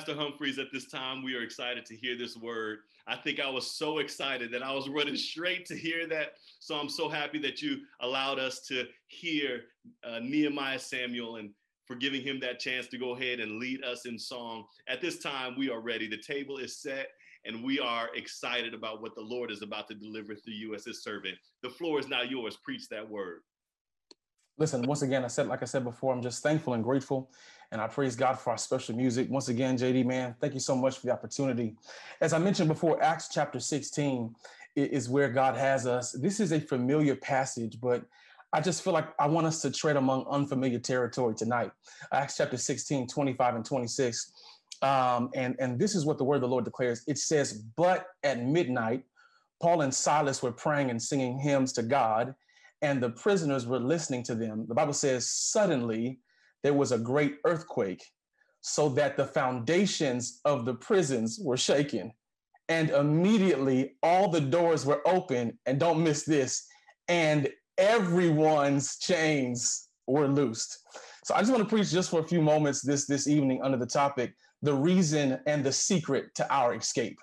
Pastor Humphreys, at this time, we are excited to hear this word. I think I was so excited that I was running straight to hear that. So I'm so happy that you allowed us to hear uh, Nehemiah Samuel and for giving him that chance to go ahead and lead us in song. At this time, we are ready. The table is set, and we are excited about what the Lord is about to deliver through you as his servant. The floor is now yours. Preach that word. Listen, once again, I said, like I said before, I'm just thankful and grateful. And I praise God for our special music. Once again, JD, man, thank you so much for the opportunity. As I mentioned before, Acts chapter 16 is where God has us. This is a familiar passage, but I just feel like I want us to tread among unfamiliar territory tonight. Acts chapter 16, 25 and 26. Um, and, and this is what the word of the Lord declares. It says, But at midnight, Paul and Silas were praying and singing hymns to God and the prisoners were listening to them. The Bible says, suddenly there was a great earthquake, so that the foundations of the prisons were shaken. And immediately all the doors were open. And don't miss this, and everyone's chains were loosed. So I just want to preach just for a few moments this, this evening under the topic the reason and the secret to our escape.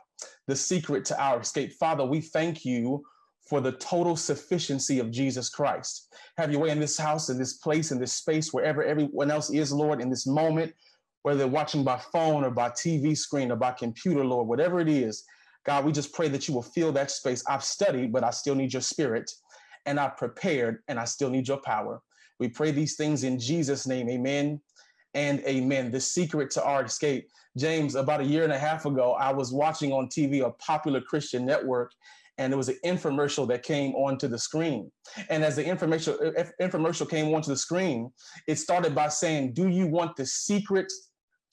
The secret to our escape. Father, we thank you for the total sufficiency of Jesus Christ. Have your way in this house, in this place, in this space, wherever everyone else is, Lord, in this moment, whether they're watching by phone or by TV screen or by computer, Lord, whatever it is. God, we just pray that you will fill that space. I've studied, but I still need your spirit, and I've prepared, and I still need your power. We pray these things in Jesus' name. Amen and amen. The secret to our escape. James, about a year and a half ago, I was watching on TV a popular Christian network, and there was an infomercial that came onto the screen. And as the infomercial, infomercial came onto the screen, it started by saying, Do you want the secret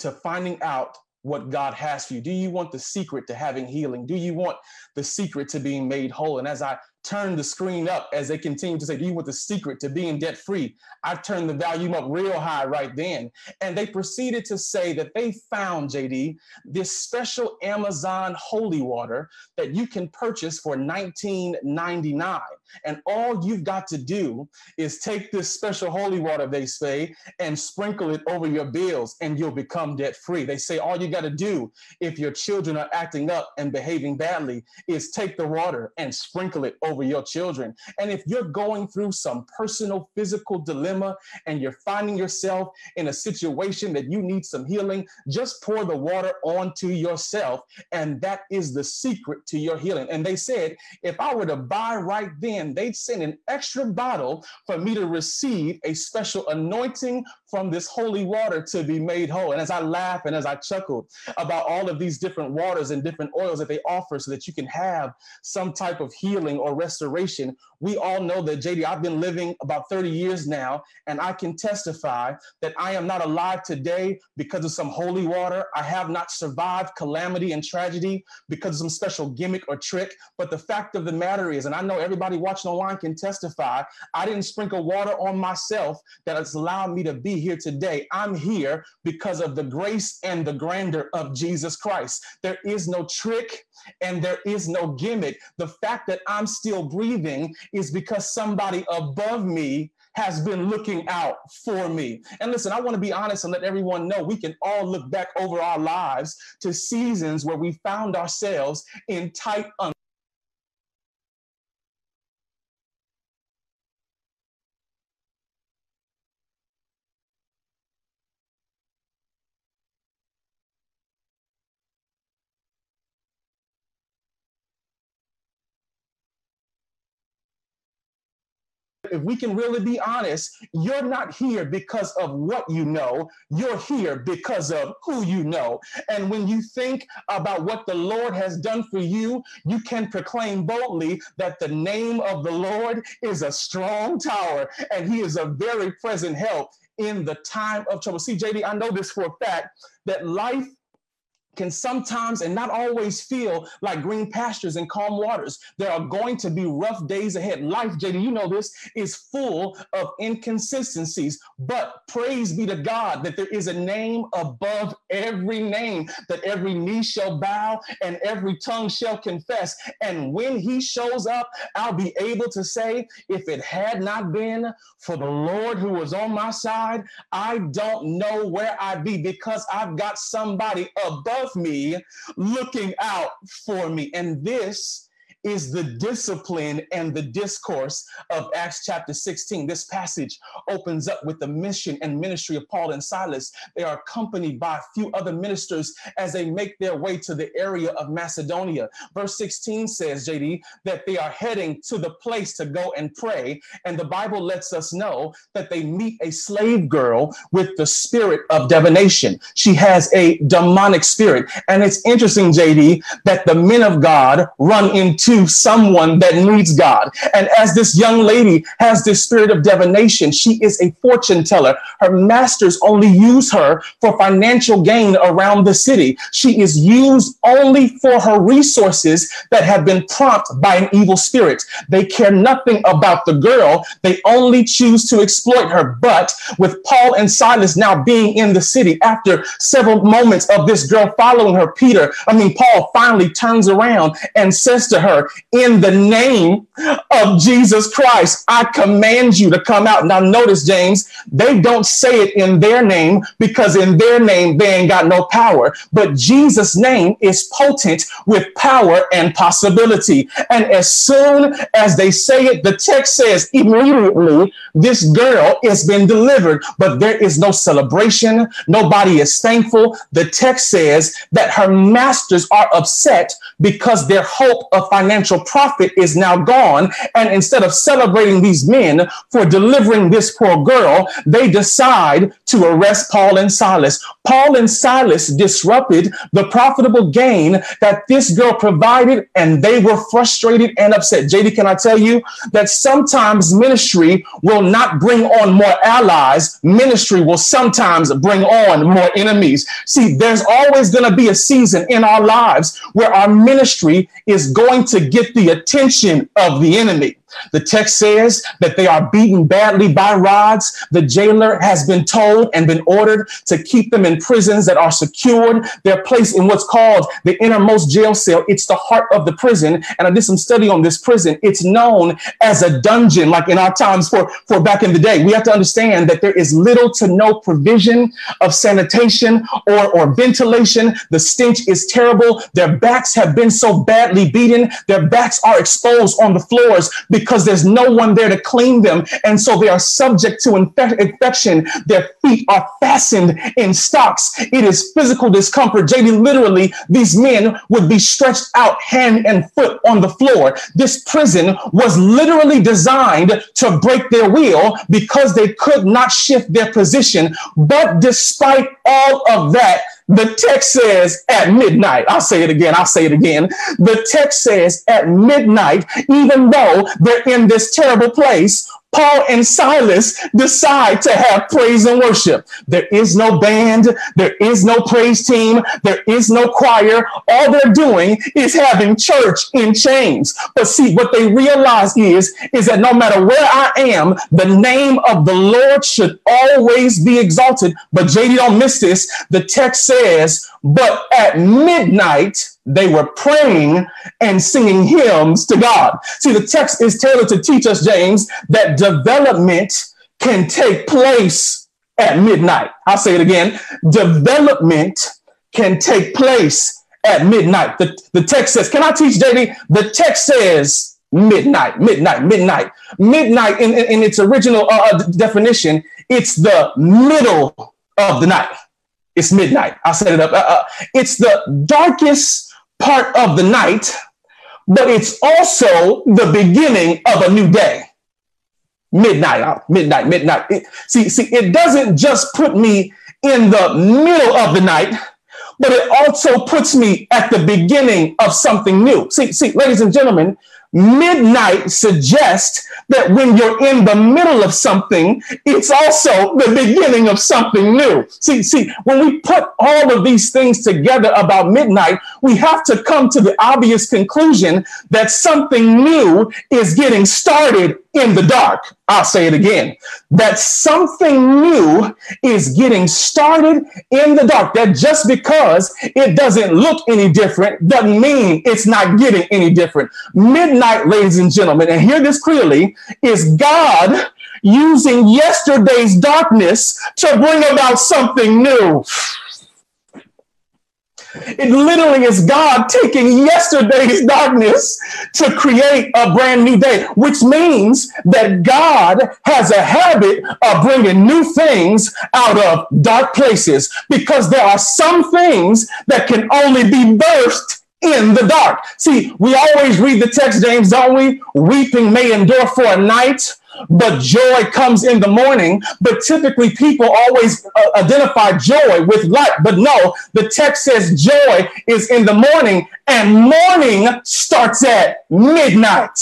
to finding out what God has for you? Do you want the secret to having healing? Do you want the secret to being made whole? And as I turn the screen up as they continue to say, Do you want the secret to being debt free? I turned the volume up real high right then. And they proceeded to say that they found, JD, this special Amazon holy water that you can purchase for $19.99. And all you've got to do is take this special holy water, they say, and sprinkle it over your bills, and you'll become debt free. They say all you got to do if your children are acting up and behaving badly is take the water and sprinkle it over over your children. And if you're going through some personal physical dilemma and you're finding yourself in a situation that you need some healing, just pour the water onto yourself. And that is the secret to your healing. And they said, if I were to buy right then, they'd send an extra bottle for me to receive a special anointing from this holy water to be made whole. And as I laugh and as I chuckle about all of these different waters and different oils that they offer so that you can have some type of healing or restoration, we all know that, JD, I've been living about 30 years now, and I can testify that I am not alive today because of some holy water. I have not survived calamity and tragedy because of some special gimmick or trick. But the fact of the matter is, and I know everybody watching online can testify, I didn't sprinkle water on myself that has allowed me to be here today. I'm here because of the grace and the grandeur of Jesus Christ. There is no trick and there is no gimmick. The fact that I'm still breathing is because somebody above me has been looking out for me. And listen, I want to be honest and let everyone know we can all look back over our lives to seasons where we found ourselves in tight, if we can really be honest, you're not here because of what you know. You're here because of who you know. And when you think about what the Lord has done for you, you can proclaim boldly that the name of the Lord is a strong tower and he is a very present help in the time of trouble. See, JD, I know this for a fact that life can sometimes and not always feel like green pastures and calm waters. There are going to be rough days ahead. Life, JD, you know this, is full of inconsistencies. But praise be to God that there is a name above every name, that every knee shall bow and every tongue shall confess. And when he shows up, I'll be able to say, if it had not been for the Lord who was on my side, I don't know where I'd be because I've got somebody above me, looking out for me. And this is the discipline and the discourse of Acts chapter 16. This passage opens up with the mission and ministry of Paul and Silas. They are accompanied by a few other ministers as they make their way to the area of Macedonia. Verse 16 says, JD, that they are heading to the place to go and pray. And the Bible lets us know that they meet a slave girl with the spirit of divination. She has a demonic spirit. And it's interesting, JD, that the men of God run into to someone that needs God. And as this young lady has this spirit of divination, she is a fortune teller. Her masters only use her for financial gain around the city. She is used only for her resources that have been prompted by an evil spirit. They care nothing about the girl, they only choose to exploit her. But with Paul and Silas now being in the city after several moments of this girl following her, Peter, I mean, Paul finally turns around and says to her, in the name of Jesus Christ, I command you to come out. Now, notice, James, they don't say it in their name because in their name they ain't got no power. But Jesus' name is potent with power and possibility. And as soon as they say it, the text says immediately this girl has been delivered, but there is no celebration. Nobody is thankful. The text says that her masters are upset because their hope of financial profit is now gone. And instead of celebrating these men for delivering this poor girl, they decide to arrest Paul and Silas. Paul and Silas disrupted the profitable gain that this girl provided, and they were frustrated and upset. JD, can I tell you that sometimes ministry will not bring on more allies, ministry will sometimes bring on more enemies. See, there's always going to be a season in our lives where our ministry is going to get the attention of the enemy. The text says that they are beaten badly by rods. The jailer has been told and been ordered to keep them in prisons that are secured. They're placed in what's called the innermost jail cell. It's the heart of the prison. And I did some study on this prison. It's known as a dungeon, like in our times for, for back in the day. We have to understand that there is little to no provision of sanitation or, or ventilation. The stench is terrible. Their backs have been so badly beaten. Their backs are exposed on the floors because because there's no one there to clean them. And so they are subject to infection. Their feet are fastened in stocks. It is physical discomfort. JD, literally, these men would be stretched out hand and foot on the floor. This prison was literally designed to break their will because they could not shift their position. But despite all of that, the text says at midnight, I'll say it again, I'll say it again. The text says at midnight, even though they're in this terrible place, Paul and Silas decide to have praise and worship. There is no band, there is no praise team, there is no choir. All they're doing is having church in chains. But see, what they realize is, is that no matter where I am, the name of the Lord should always be exalted. But JD, don't miss this. The text says, but at midnight, they were praying and singing hymns to God. See, the text is tailored to teach us, James, that development can take place at midnight. I'll say it again. Development can take place at midnight. The, the text says, can I teach JD? The text says midnight, midnight, midnight. Midnight in, in, in its original uh, uh definition, it's the middle of the night. It's midnight. I'll set it up. Uh, uh, it's the darkest part of the night, but it's also the beginning of a new day. Midnight, uh, midnight, midnight. It, see, see, it doesn't just put me in the middle of the night, but it also puts me at the beginning of something new. See, see, ladies and gentlemen, midnight suggests that when you're in the middle of something, it's also the beginning of something new. See, see, when we put all of these things together about midnight, we have to come to the obvious conclusion that something new is getting started in the dark. I'll say it again that something new is getting started in the dark. That just because it doesn't look any different doesn't mean it's not getting any different. Midnight, ladies and gentlemen, and hear this clearly, is God using yesterday's darkness to bring about something new. It literally is God taking yesterday's darkness to create a brand new day, which means that God has a habit of bringing new things out of dark places because there are some things that can only be burst in the dark. See, we always read the text, James, don't we? Weeping may endure for a night, but joy comes in the morning. But typically, people always uh, identify joy with light. But no, the text says joy is in the morning, and morning starts at midnight.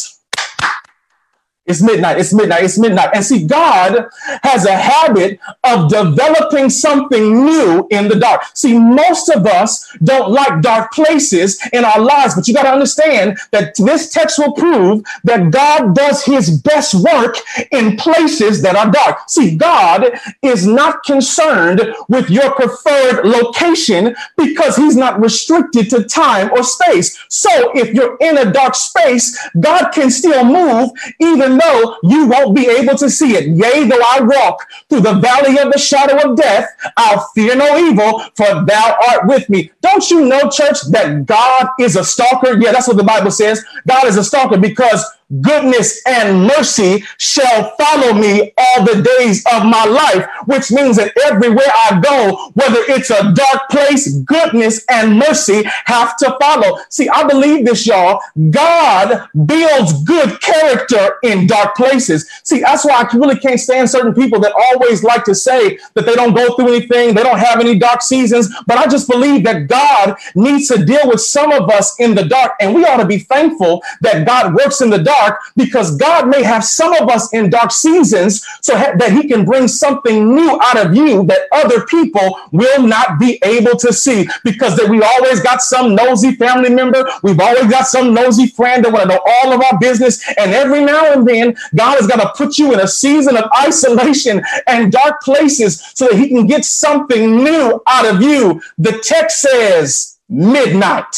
It's midnight. It's midnight. It's midnight. And see, God has a habit of developing something new in the dark. See, most of us don't like dark places in our lives, but you got to understand that this text will prove that God does his best work in places that are dark. See, God is not concerned with your preferred location because he's not restricted to time or space. So if you're in a dark space, God can still move even though you won't be able to see it. Yea, though I walk through the valley of the shadow of death, I'll fear no evil, for thou art with me. Don't you know, church, that God is a stalker? Yeah, that's what the Bible says. God is a stalker because goodness and mercy shall follow me all the days of my life, which means that everywhere I go, whether it's a dark place, goodness and mercy have to follow. See, I believe this, y'all. God builds good character in dark places. See, that's why I really can't stand certain people that always like to say that they don't go through anything, they don't have any dark seasons. But I just believe that God needs to deal with some of us in the dark, and we ought to be thankful that God works in the dark dark because God may have some of us in dark seasons so that He can bring something new out of you that other people will not be able to see. Because that we always got some nosy family member, we've always got some nosy friend that want to know all of our business. And every now and then, God is going to put you in a season of isolation and dark places so that He can get something new out of you. The text says midnight.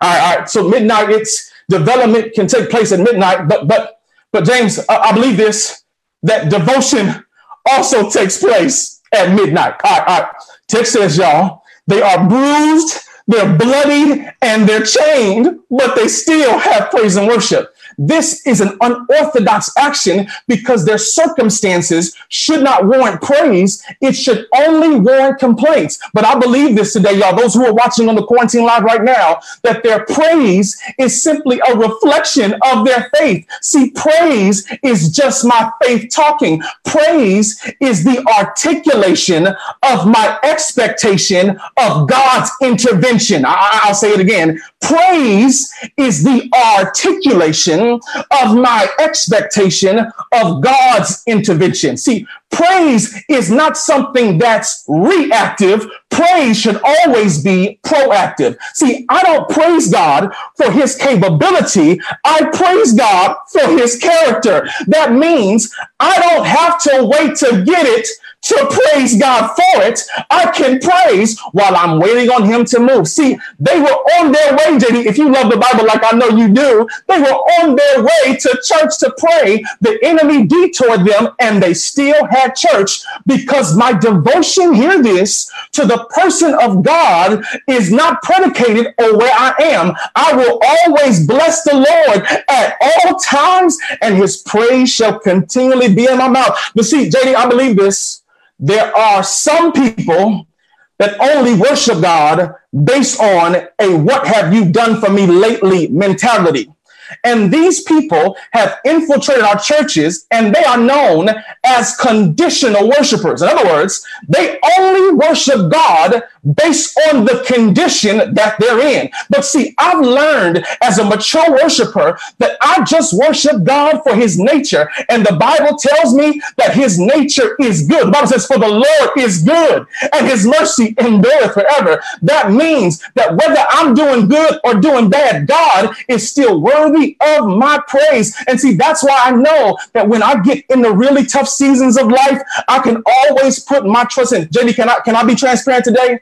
All right, all right. So midnight, it's development can take place at midnight. But but but James, I, I believe this that devotion also takes place at midnight. All right, all right. Text says, y'all, they are bruised, they're bloodied, and they're chained, but they still have praise and worship. This is an unorthodox action because their circumstances should not warrant praise. It should only warrant complaints. But I believe this today, y'all, those who are watching on the quarantine live right now, that their praise is simply a reflection of their faith. See, praise is just my faith talking. Praise is the articulation of my expectation of God's intervention. I- will say it again. Praise is the articulation of my expectation of God's intervention. See, praise is not something that's reactive. Praise should always be proactive. See, I don't praise God for his capability. I praise God for his character. That means I don't have to wait to get it to praise God for it, I can praise while I'm waiting on Him to move. See, they were on their way, JD. If you love the Bible like I know you do, they were on their way to church to pray. The enemy detoured them and they still had church because my devotion, hear this, to the person of God is not predicated on where I am. I will always bless the Lord at all times, and his praise shall continually be in my mouth. But see, JD, I believe this there are some people that only worship God based on a what have you done for me lately mentality. And these people have infiltrated our churches and they are known as conditional worshipers. In other words, they only worship God based on the condition that they're in. But see, I've learned as a mature worshiper that I just worship God for his nature. And the Bible tells me that his nature is good. The Bible says, For the Lord is good and his mercy endureth forever. That means that whether I'm doing good or doing bad, God is still worthy of my praise. And see, that's why I know that when I get in the really tough seasons of life, I can always put my trust in. JD, can I can I be transparent today?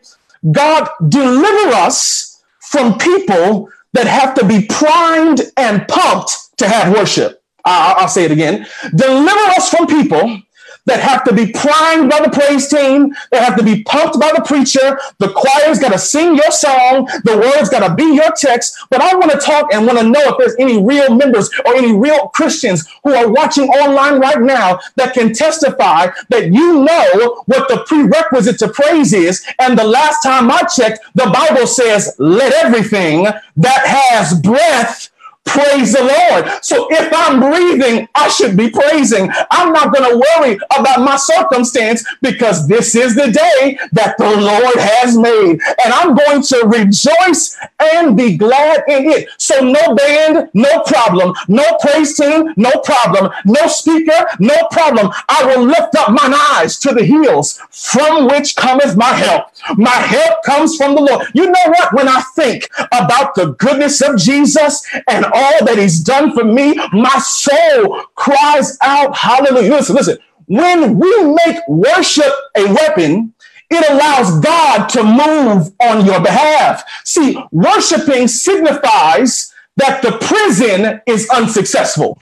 God deliver us from people that have to be primed and pumped to have worship. I'll say it again. Deliver us from people that have to be primed by the praise team, that have to be pumped by the preacher. The choir's got to sing your song, the words got to be your text. But I want to talk and want to know if there's any real members or any real Christians who are watching online right now that can testify that you know what the prerequisite to praise is. And the last time I checked, the Bible says, let everything that has breath Praise the Lord. So if I'm breathing, I should be praising. I'm not going to worry about my circumstance because this is the day that the Lord has made. And I'm going to rejoice and be glad in it. So no band, no problem. No praise team, no problem. No speaker, no problem. I will lift up mine eyes to the hills from which cometh my help. My help comes from the Lord. You know what? When I think about the goodness of Jesus and all that he's done for me, my soul cries out, hallelujah. Listen, listen. When we make worship a weapon, it allows God to move on your behalf. See, worshiping signifies that the prison is unsuccessful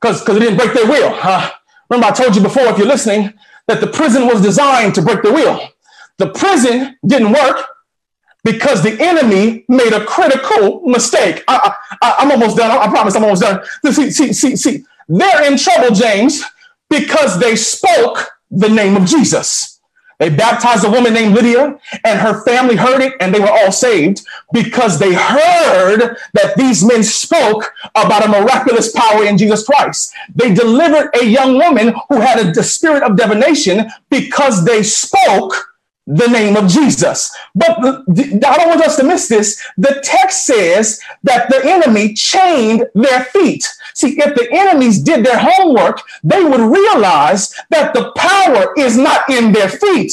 because because it didn't break their will. Huh? Remember, I told you before, if you're listening, that the prison was designed to break the will. The prison didn't work because the enemy made a critical mistake. I, am almost done. I, I promise I'm almost done. See, see, see, see, they're in trouble, James, because they spoke the name of Jesus. They baptized a woman named Lydia, and her family heard it, and they were all saved because they heard that these men spoke about a miraculous power in Jesus Christ. They delivered a young woman who had a, a spirit of divination because they spoke the name of Jesus. But the, I don't want us to miss this. The text says that the enemy chained their feet. See, if the enemies did their homework, they would realize that the power is not in their feet.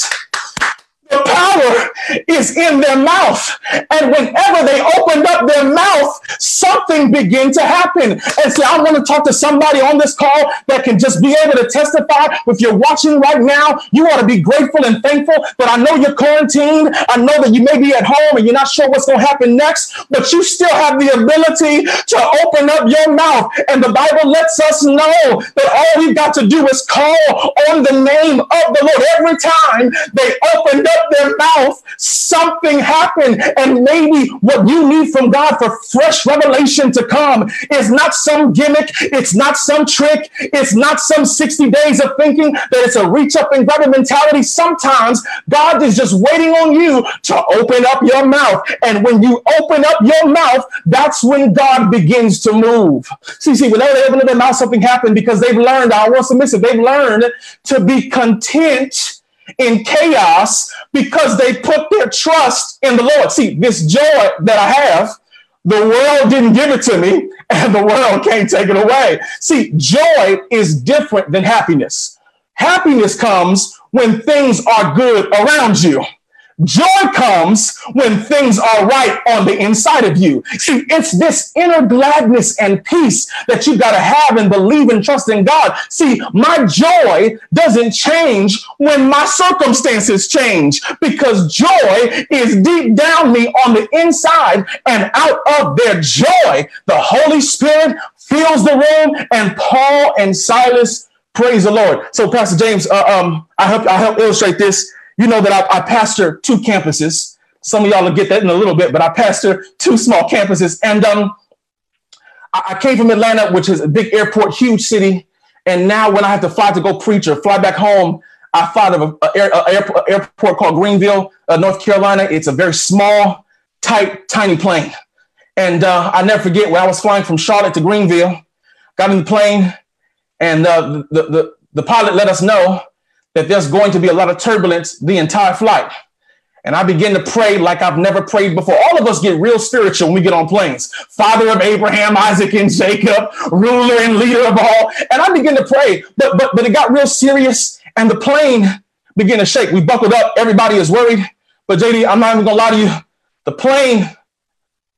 The power is in their mouth. And whenever they opened up their mouth, something began to happen. And so I want to talk to somebody on this call that can just be able to testify. If you're watching right now, you ought to be grateful and thankful But I know you're quarantined. I know that you may be at home and you're not sure what's going to happen next, but you still have the ability to open up your mouth. And the Bible lets us know that all we've got to do is call on the name of the Lord. Every time they opened up their mouth, something happened. And maybe what you need from God for fresh revelation to come is not some gimmick, it's not some trick, it's not some 60 days of thinking that it's a reach up and grab mentality. Sometimes God is just waiting on you to open up your mouth. And when you open up your mouth, that's when God begins to move. See, see, whenever they open up their mouth, something happened because they've learned, I want to miss it, they've learned to be content in chaos because they put their trust in the Lord. See, this joy that I have, the world didn't give it to me, and the world can't take it away. See, joy is different than happiness. Happiness comes when things are good around you. Joy comes when things are right on the inside of you. See, it's this inner gladness and peace that you got to have and believe and trust in God. See, my joy doesn't change when my circumstances change because joy is deep down me on the inside and out of their joy, the Holy Spirit fills the room and Paul and Silas praise the Lord. So Pastor James, uh, um, I hope I help illustrate this you know that I, I pastor two campuses. Some of y'all will get that in a little bit, but I pastor two small campuses. And um, I, I came from Atlanta, which is a big airport, huge city. And now when I have to fly to go preach or fly back home, I fly to an air, airport, airport called Greenville, uh, North Carolina. It's a very small, tight, tiny plane. And uh, I never forget when I was flying from Charlotte to Greenville, got in the plane, and uh, the, the, the pilot let us know that there's going to be a lot of turbulence the entire flight. And I begin to pray like I've never prayed before. All of us get real spiritual when we get on planes. Father of Abraham, Isaac, and Jacob, ruler and leader of all. And I begin to pray, but but but it got real serious, and the plane began to shake. We buckled up. Everybody is worried. But JD, I'm not even gonna lie to you. The plane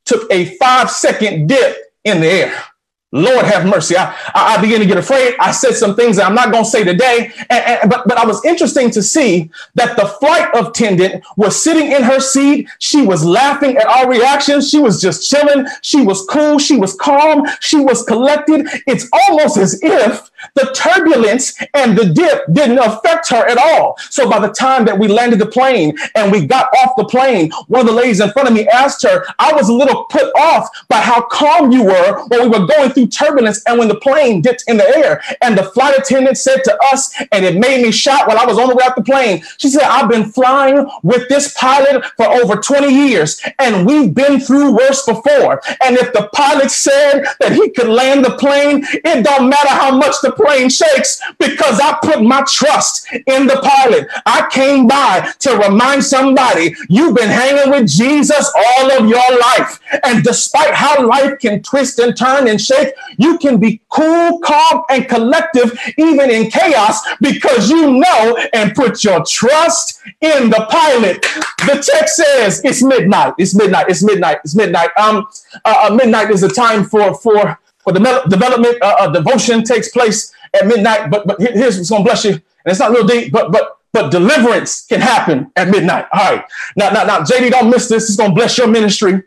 took a five second dip in the air. Lord have mercy. I, I, I began to get afraid. I said some things that I'm not going to say today. And, and, but, but I was interesting to see that the flight attendant was sitting in her seat. She was laughing at our reactions. She was just chilling. She was cool. She was calm. She was collected. It's almost as if the turbulence and the dip didn't affect her at all. So by the time that we landed the plane and we got off the plane, one of the ladies in front of me asked her, I was a little put off by how calm you were when we were going through turbulence and when the plane dipped in the air. And the flight attendant said to us, and it made me shout while I was on the way out the plane. She said, I've been flying with this pilot for over 20 years, and we've been through worse before. And if the pilot said that he could land the plane, it don't matter how much the plane shakes because I put my trust in the pilot. I came by to remind somebody you've been hanging with Jesus all of your life. And despite how life can twist and turn and shake, you can be cool, calm, and collective even in chaos because you know and put your trust in the pilot. The text says it's midnight. It's midnight. It's midnight. It's midnight. Um, uh, uh midnight is a time for for the development. Uh, uh, devotion takes place at midnight. But but here's what's gonna bless you, and it's not real deep, but but but deliverance can happen at midnight. All right. Now, now, now, JD, don't miss this. It's gonna bless your ministry.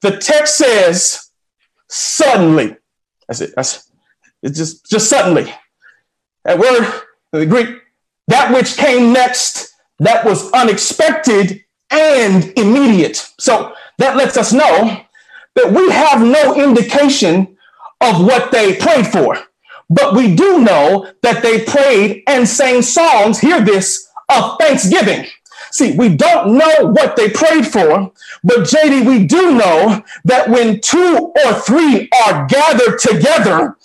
The text says, suddenly. That's it. That's it's just just suddenly. That word, the Greek, that which came next, that was unexpected and immediate. So that lets us know that we have no indication of what they prayed for. But we do know that they prayed and sang songs, hear this, of thanksgiving. See, we don't know what they prayed for, but JD, we do know that when two or three are gathered together,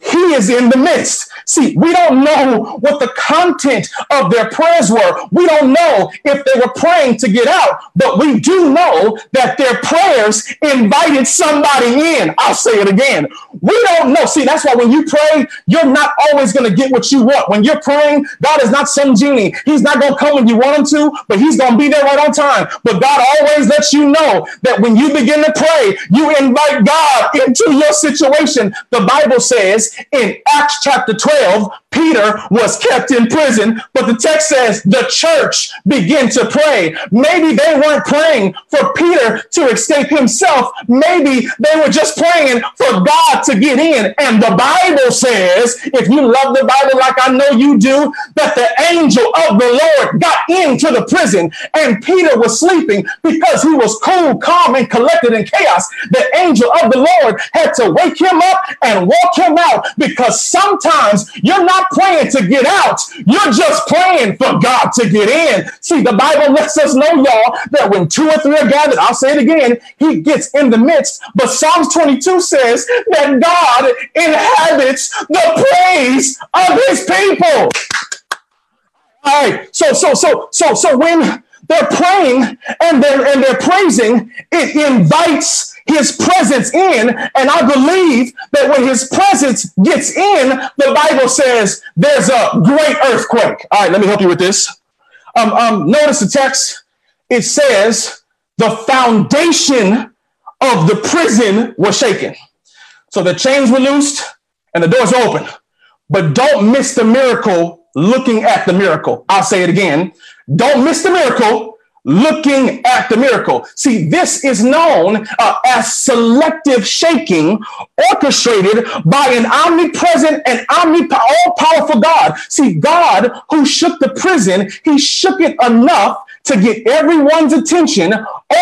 he is in the midst. See, we don't know what the content of their prayers were. We don't know if they were praying to get out, but we do know that their prayers invited somebody in. I'll say it again. We don't know. See, that's why when you pray, you're not always going to get what you want. When you're praying, God is not some genie. He's not going to come when you want him to, but he's going to be there right on time. But God always lets you know that when you begin to pray, you invite God into your situation. The Bible says in Acts chapter 12, 12, Peter was kept in prison, but the text says the church began to pray. Maybe they weren't praying for Peter to escape himself. Maybe they were just praying for God to get in. And the Bible says, if you love the Bible like I know you do, that the angel of the Lord got into the prison and Peter was sleeping because he was cool, calm, and collected in chaos. The angel of the Lord had to wake him up and walk him out because sometimes you're not praying to get out. You're just praying for God to get in. See, the Bible lets us know, y'all, that when two or three are gathered, I'll say it again, he gets in the midst. But Psalms 22 says that God inhabits the praise of his people. All right. So, so, so, so, so when they're praying and they're and they're praising, it invites his presence in. And I believe that when his presence gets in, the Bible says there's a great earthquake. All right, let me help you with this. Um, um, notice the text. It says the foundation of the prison was shaken. So the chains were loosed and the doors open. But don't miss the miracle looking at the miracle. I'll say it again. Don't miss the miracle looking at the miracle. See, this is known uh, as selective shaking, orchestrated by an omnipresent and omnip- all powerful God. See, God who shook the prison, he shook it enough to get everyone's attention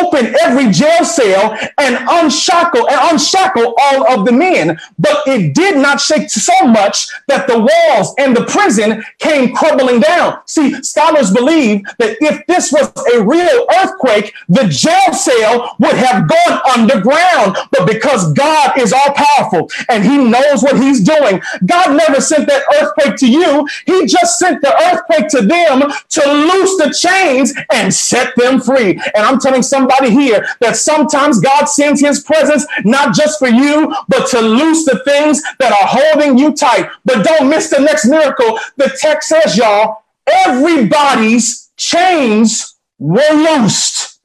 open every jail cell and unshackle and unshackle all of the men. But it did not shake so much that the walls and the prison came crumbling down. See, scholars believe that if this was a real earthquake, the jail cell would have gone underground. But because God is all powerful and he knows what he's doing, God never sent that earthquake to you. He just sent the earthquake to them to loose the chains and set them free. And I'm telling somebody here that sometimes God sends his presence not just for you, but to loose the things that are holding you tight. But don't miss the next miracle. The text says, y'all, everybody's chains were loosed.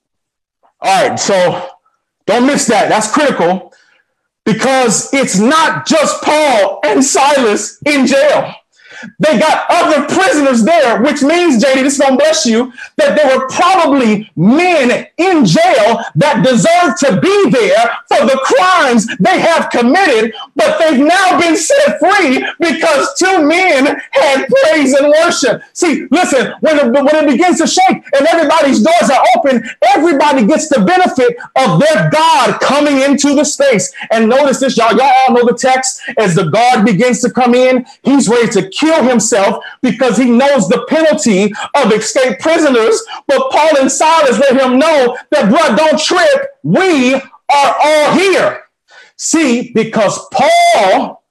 All right, so don't miss that. That's critical because it's not just Paul and Silas in jail. They got other prisoners there, which means, JD, this is going to bless you, that there were probably men in jail that deserve to be there for the crimes they have committed, but they've now been set free because two men had praise and worship. See, listen, when it, when it begins to shake and everybody's doors are open, everybody gets the benefit of their God coming into the space. And notice this, y'all. Y'all all know the text. As the guard begins to come in, he's ready to kill kill himself because he knows the penalty of escaped prisoners. But Paul and Silas let him know that, bro, don't trip. We are all here. See, because Paul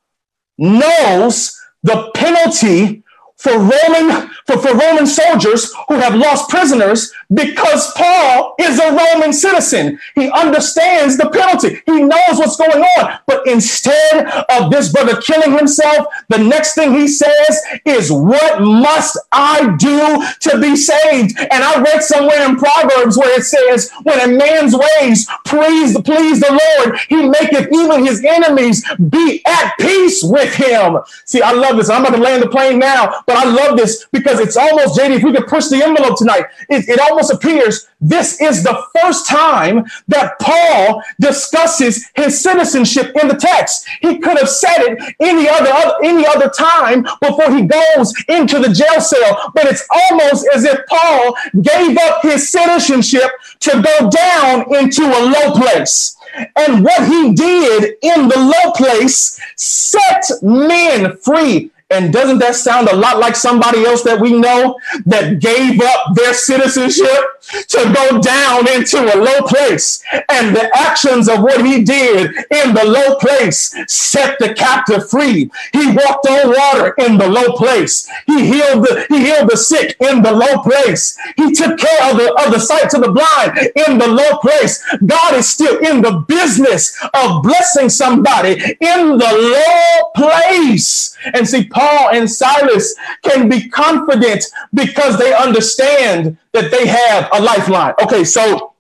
knows the penalty for Roman for, for Roman soldiers who have lost prisoners because Paul is a Roman citizen. He understands the penalty. He knows what's going on. But instead of this brother killing himself, the next thing he says is, What must I do to be saved? And I read somewhere in Proverbs where it says, When a man's ways please, please the Lord, he maketh even his enemies be at peace with him. See, I love this. I'm about to land the plane now, but I love this because it's almost, JD, if we could push the envelope tonight, it, it almost appears this is the first time that Paul discusses his citizenship in the text. He could have said it any other, any other time before he goes into the jail cell, but it's almost as if Paul gave up his citizenship to go down into a low place. And what he did in the low place set men free. And doesn't that sound a lot like somebody else that we know that gave up their citizenship to go down into a low place? And the actions of what he did in the low place set the captive free. He walked on water in the low place. He healed the, he healed the sick in the low place. He took care of the, of the sight to the blind in the low place. God is still in the business of blessing somebody in the low place. And see, Paul and Silas can be confident because they understand that they have a lifeline. Okay, so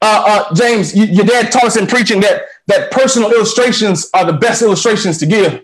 uh, uh, James, you, your dad taught us in preaching that that personal illustrations are the best illustrations to give.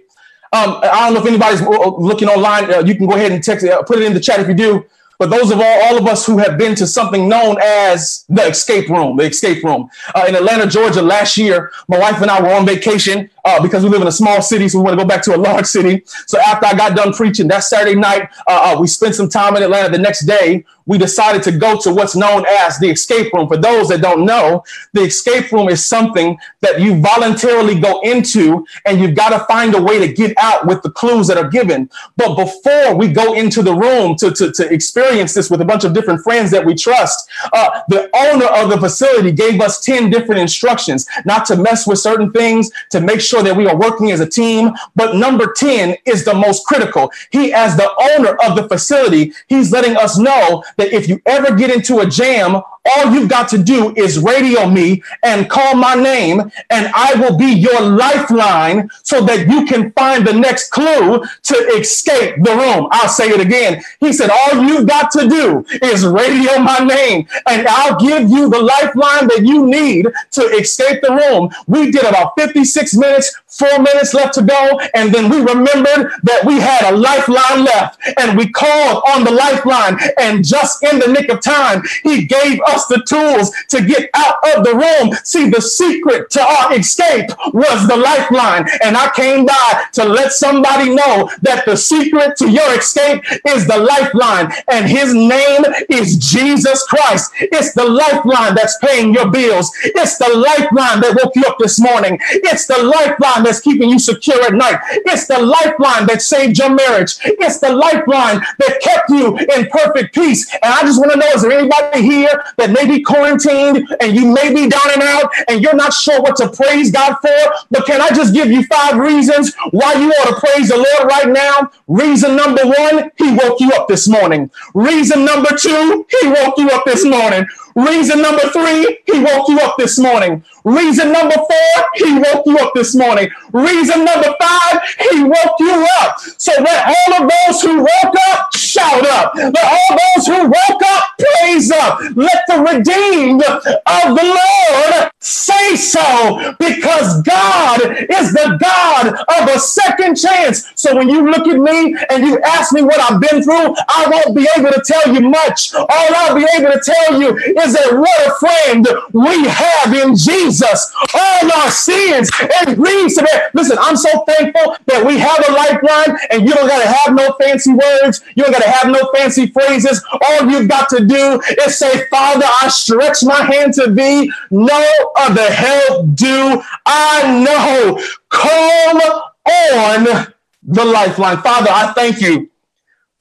Um, I don't know if anybody's looking online. Uh, you can go ahead and text uh, put it in the chat if you do. But those of all, all of us who have been to something known as the escape room, the escape room uh, in Atlanta, Georgia, last year, my wife and I were on vacation uh, because we live in a small city, so we want to go back to a large city. So after I got done preaching that Saturday night, uh, uh, we spent some time in Atlanta. The next day, we decided to go to what's known as the escape room. For those that don't know, the escape room is something that you voluntarily go into, and you've got to find a way to get out with the clues that are given. But before we go into the room to, to, to experience this with a bunch of different friends that we trust, uh, the owner of the facility gave us 10 different instructions not to mess with certain things, to make sure sure that we are working as a team. But number 10 is the most critical. He, as the owner of the facility, he's letting us know that if you ever get into a jam all you've got to do is radio me and call my name, and I will be your lifeline so that you can find the next clue to escape the room. I'll say it again. He said, All you've got to do is radio my name, and I'll give you the lifeline that you need to escape the room. We did about 56 minutes, four minutes left to go, and then we remembered that we had a lifeline left, and we called on the lifeline, and just in the nick of time, he gave us the tools to get out of the room. See, the secret to our escape was the lifeline. And I came by to let somebody know that the secret to your escape is the lifeline. And his name is Jesus Christ. It's the lifeline that's paying your bills. It's the lifeline that woke you up this morning. It's the lifeline that's keeping you secure at night. It's the lifeline that saved your marriage. It's the lifeline that kept you in perfect peace. And I just want to know is there anybody here that may be quarantined and you may be down and out and you're not sure what to praise God for? But can I just give you five reasons why you ought to praise the Lord right now? Reason number one, He woke you up this morning. Reason number two, He woke you up this morning. Reason number three, he woke you up this morning. Reason number four, he woke you up this morning. Reason number five, he woke you up. So let all of those who woke up shout up. Let all those who woke up praise up. Let the redeemed of the Lord say so because God is the God of a second chance. So when you look at me and you ask me what I've been through, I won't be able to tell you much. All I'll be able to tell you is that what a friend we have in Jesus. All our sins and griefs to that. Listen, I'm so thankful that we have a lifeline and you don't got to have no fancy words. You don't got to have no fancy phrases. All you've got to do is say, Father, I stretch my hand to thee. No other help do I know. Call on the lifeline. Father, I thank you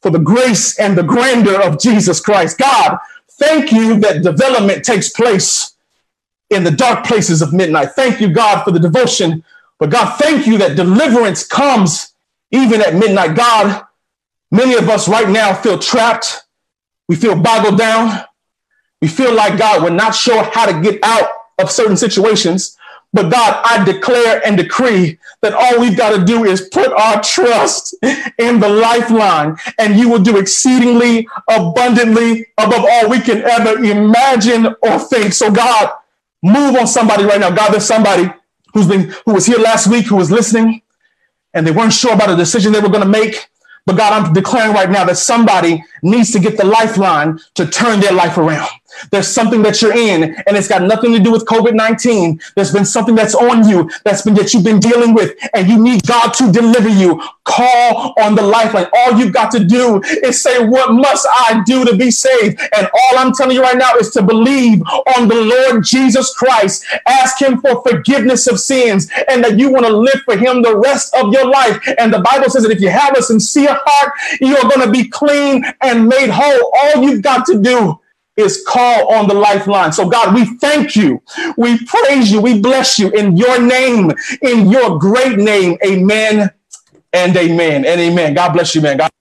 for the grace and the grandeur of Jesus Christ. God, thank you that development takes place in the dark places of midnight. Thank you, God, for the devotion. But God, thank you that deliverance comes even at midnight. God, many of us right now feel trapped. We feel boggled down. We feel like, God, we're not sure how to get out of certain situations. But God, I declare and decree that all we've got to do is put our trust in the lifeline, and you will do exceedingly abundantly above all we can ever imagine or think. So, God, move on somebody right now. God, there's somebody who's been who was here last week who was listening, and they weren't sure about a decision they were going to make. But God, I'm declaring right now that somebody needs to get the lifeline to turn their life around. There's something that you're in, and it's got nothing to do with COVID 19. There's been something that's on you that's been that you've been dealing with, and you need God to deliver you. Call on the lifeline. All you've got to do is say, What must I do to be saved? And all I'm telling you right now is to believe on the Lord Jesus Christ. Ask Him for forgiveness of sins, and that you want to live for Him the rest of your life. And the Bible says that if you have a sincere heart, you are going to be clean and made whole. All you've got to do is call on the lifeline. So, God, we thank you. We praise you. We bless you in your name, in your great name. Amen and amen and amen. God bless you, man. God.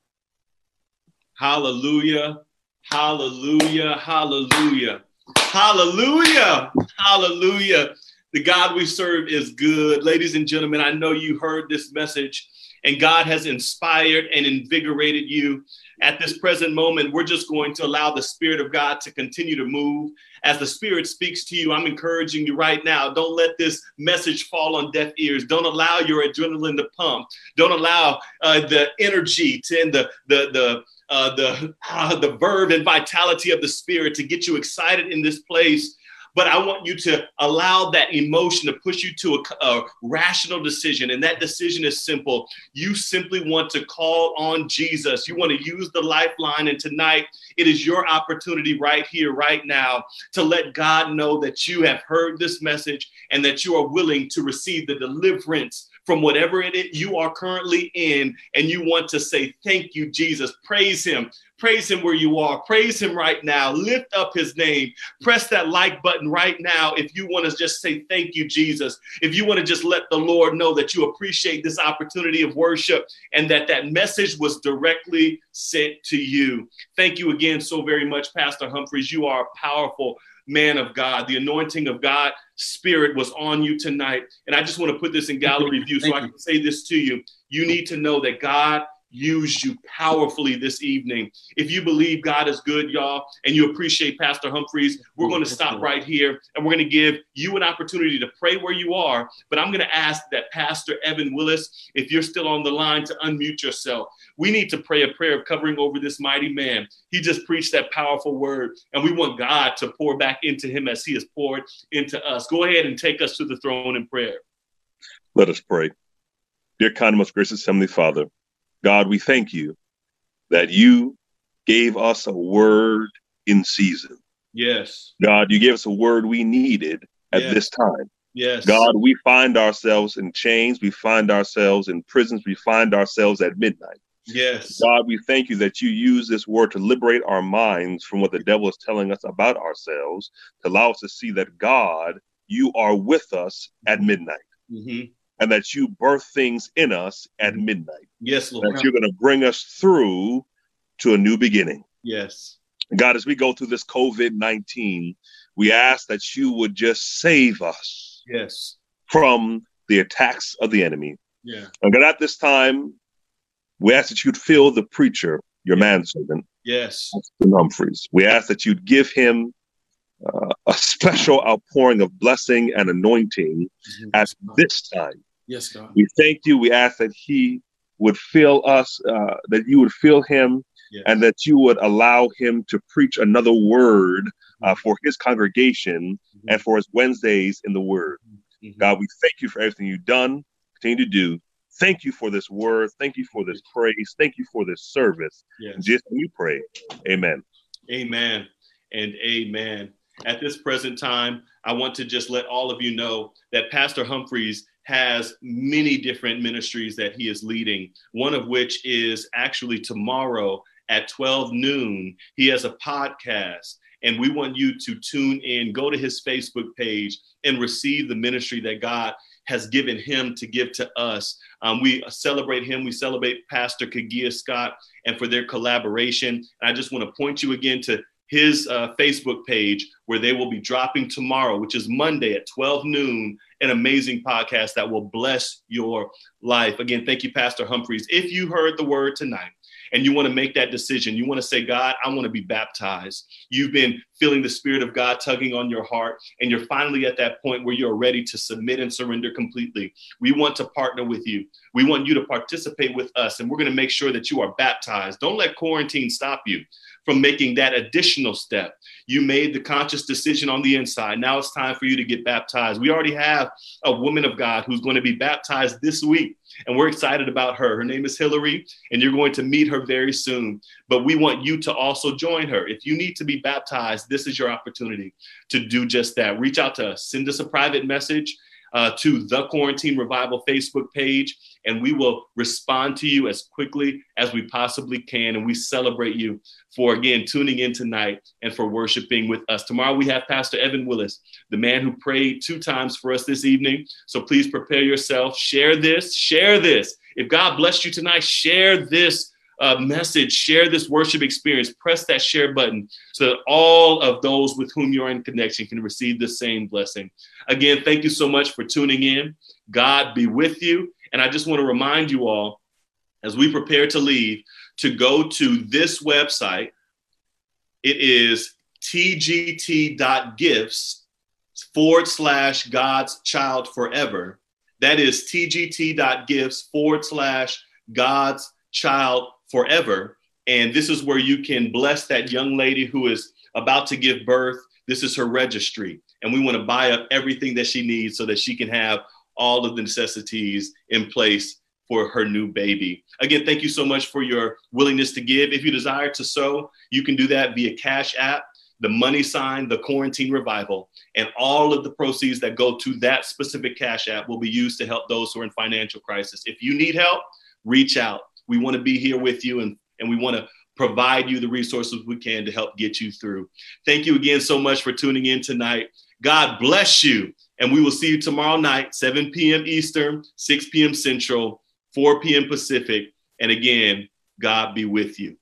Hallelujah. Hallelujah. Hallelujah. Hallelujah. Hallelujah. The God we serve is good. Ladies and gentlemen, I know you heard this message and God has inspired and invigorated you at this present moment, we're just going to allow the Spirit of God to continue to move. As the Spirit speaks to you, I'm encouraging you right now. Don't let this message fall on deaf ears. Don't allow your adrenaline to pump. Don't allow uh, the energy to and the the the uh, the uh, the verve and vitality of the Spirit to get you excited in this place but I want you to allow that emotion to push you to a, a, rational decision. And that decision is simple. You simply want to call on Jesus. You want to use the lifeline. And tonight, it is your opportunity right here, right now, to let God know that you have heard this message and that you are willing to receive the deliverance from whatever it is you are currently in. And you want to say, Thank you, Jesus. Praise Him Praise him where you are. Praise him right now. Lift up his name. Press that like button right now if you want to just say thank you, Jesus. If you want to just let the Lord know that you appreciate this opportunity of worship and that that message was directly sent to you. Thank you again so very much, Pastor Humphreys. You are powerful man of God. The anointing of God spirit was on you tonight. And I just want to put this in gallery view so I can say this to you. You need to know that God use you powerfully this evening. If you believe God is good, y'all, and you appreciate Pastor Humphreys, we're oh, going to stop right here and we're going to give you an opportunity to pray where you are. But I'm going to ask that Pastor Evan Willis, if you're still on the line, to unmute yourself. We need to pray a prayer of covering over this mighty man. He just preached that powerful word, and we want God to pour back into him as he has poured into us. Go ahead and take us to the throne in prayer. Let us pray. Dear kind and most gracious Heavenly Father, God, we thank you that you gave us a word in season. Yes. God, you gave us a word we needed at Yes. this time. Yes. God, we find ourselves in chains, we find ourselves in prisons, we find ourselves at midnight. Yes. God, we thank you that you use this word to liberate our minds from what the devil is telling us about ourselves, to allow us to see that God, you are with us at midnight, hmm and that you birth things in us at midnight. Yes, Lord. that you're going to bring us through to a new beginning. Yes. God, as we go through this COVID 19, we ask that you would just save us Yes. from the attacks of the enemy. Yeah. And God, at this time, we ask that you'd fill the preacher, your manservant, Yes. Austin Humphreys. We ask that you'd give him uh, a special outpouring of blessing and anointing at this time. Yes, God. We thank you. We ask that he would fill us, uh, that you would fill him, Yes. and that you would allow him to preach another word uh, for his congregation and for his Wednesdays in the Word. Mhm. God, we thank you for everything you've done, continue to do. Thank you for this word. Thank you for this praise. Thank you for this service. Yes. Name we pray. Amen. Amen and amen. At this present time, I want to just let all of you know that Pastor Humphreys has many different ministries that he is leading, one of which is actually tomorrow at 12 noon. He has a podcast, and we want you to tune in, go to his Facebook page, and receive the ministry that God has given him to give to us. Um, we celebrate him. We celebrate Pastor Kagia Scott and for their collaboration. And I just want to point you again to his uh, Facebook page where they will be dropping tomorrow, which is Monday at 12 noon, an amazing podcast that will bless your life. Again, thank you, Pastor Humphreys. If you heard the word tonight, and you want to make that decision, you want to say, God, I want to be baptized. You've been feeling the Spirit of God tugging on your heart, and you're finally at that point where you're ready to submit and surrender completely. We want to partner with you. We want you to participate with us, and we're going to make sure that you are baptized. Don't let quarantine stop you from making that additional step. You made the conscious decision on the inside. Now it's time for you to get baptized. We already have a woman of God who's going to be baptized this week, and we're excited about her. Her name is Hillary, and you're going to meet her very soon. But we want you to also join her. If you need to be baptized, this is your opportunity to do just that. Reach out to us, send us a private message. Uh, to the Quarantine Revival Facebook page, and we will respond to you as quickly as we possibly can. And we celebrate you for again tuning in tonight and for worshiping with us. Tomorrow we have Pastor Evan Willis, the man who prayed two times for us this evening. So please prepare yourself, share this, share this. If God blessed you tonight, share this uh, message, share this worship experience, press that share button so that all of those with whom you're in connection can receive the same blessing. Again, thank you so much for tuning in. God be with you. And I just want to remind you all, as we prepare to leave, to go to this website. It is tgt.gifts forward slash God's child forever. That is tgt.gifts forward slash God's child forever. And this is where you can bless that young lady who is about to give birth. This is her registry. And we want to buy up everything that she needs so that she can have all of the necessities in place for her new baby. Again, thank you so much for your willingness to give. If you desire to sow, you can do that via Cash App, the money sign, the quarantine revival, and all of the proceeds that go to that specific Cash App will be used to help those who are in financial crisis. If you need help, reach out. We want to be here with you and, and we want to provide you the resources we can to help get you through. Thank you again so much for tuning in tonight. God bless you. And we will see you tomorrow night, 7 p.m. Eastern, 6 p.m. Central, 4 p.m. Pacific. And again, God be with you.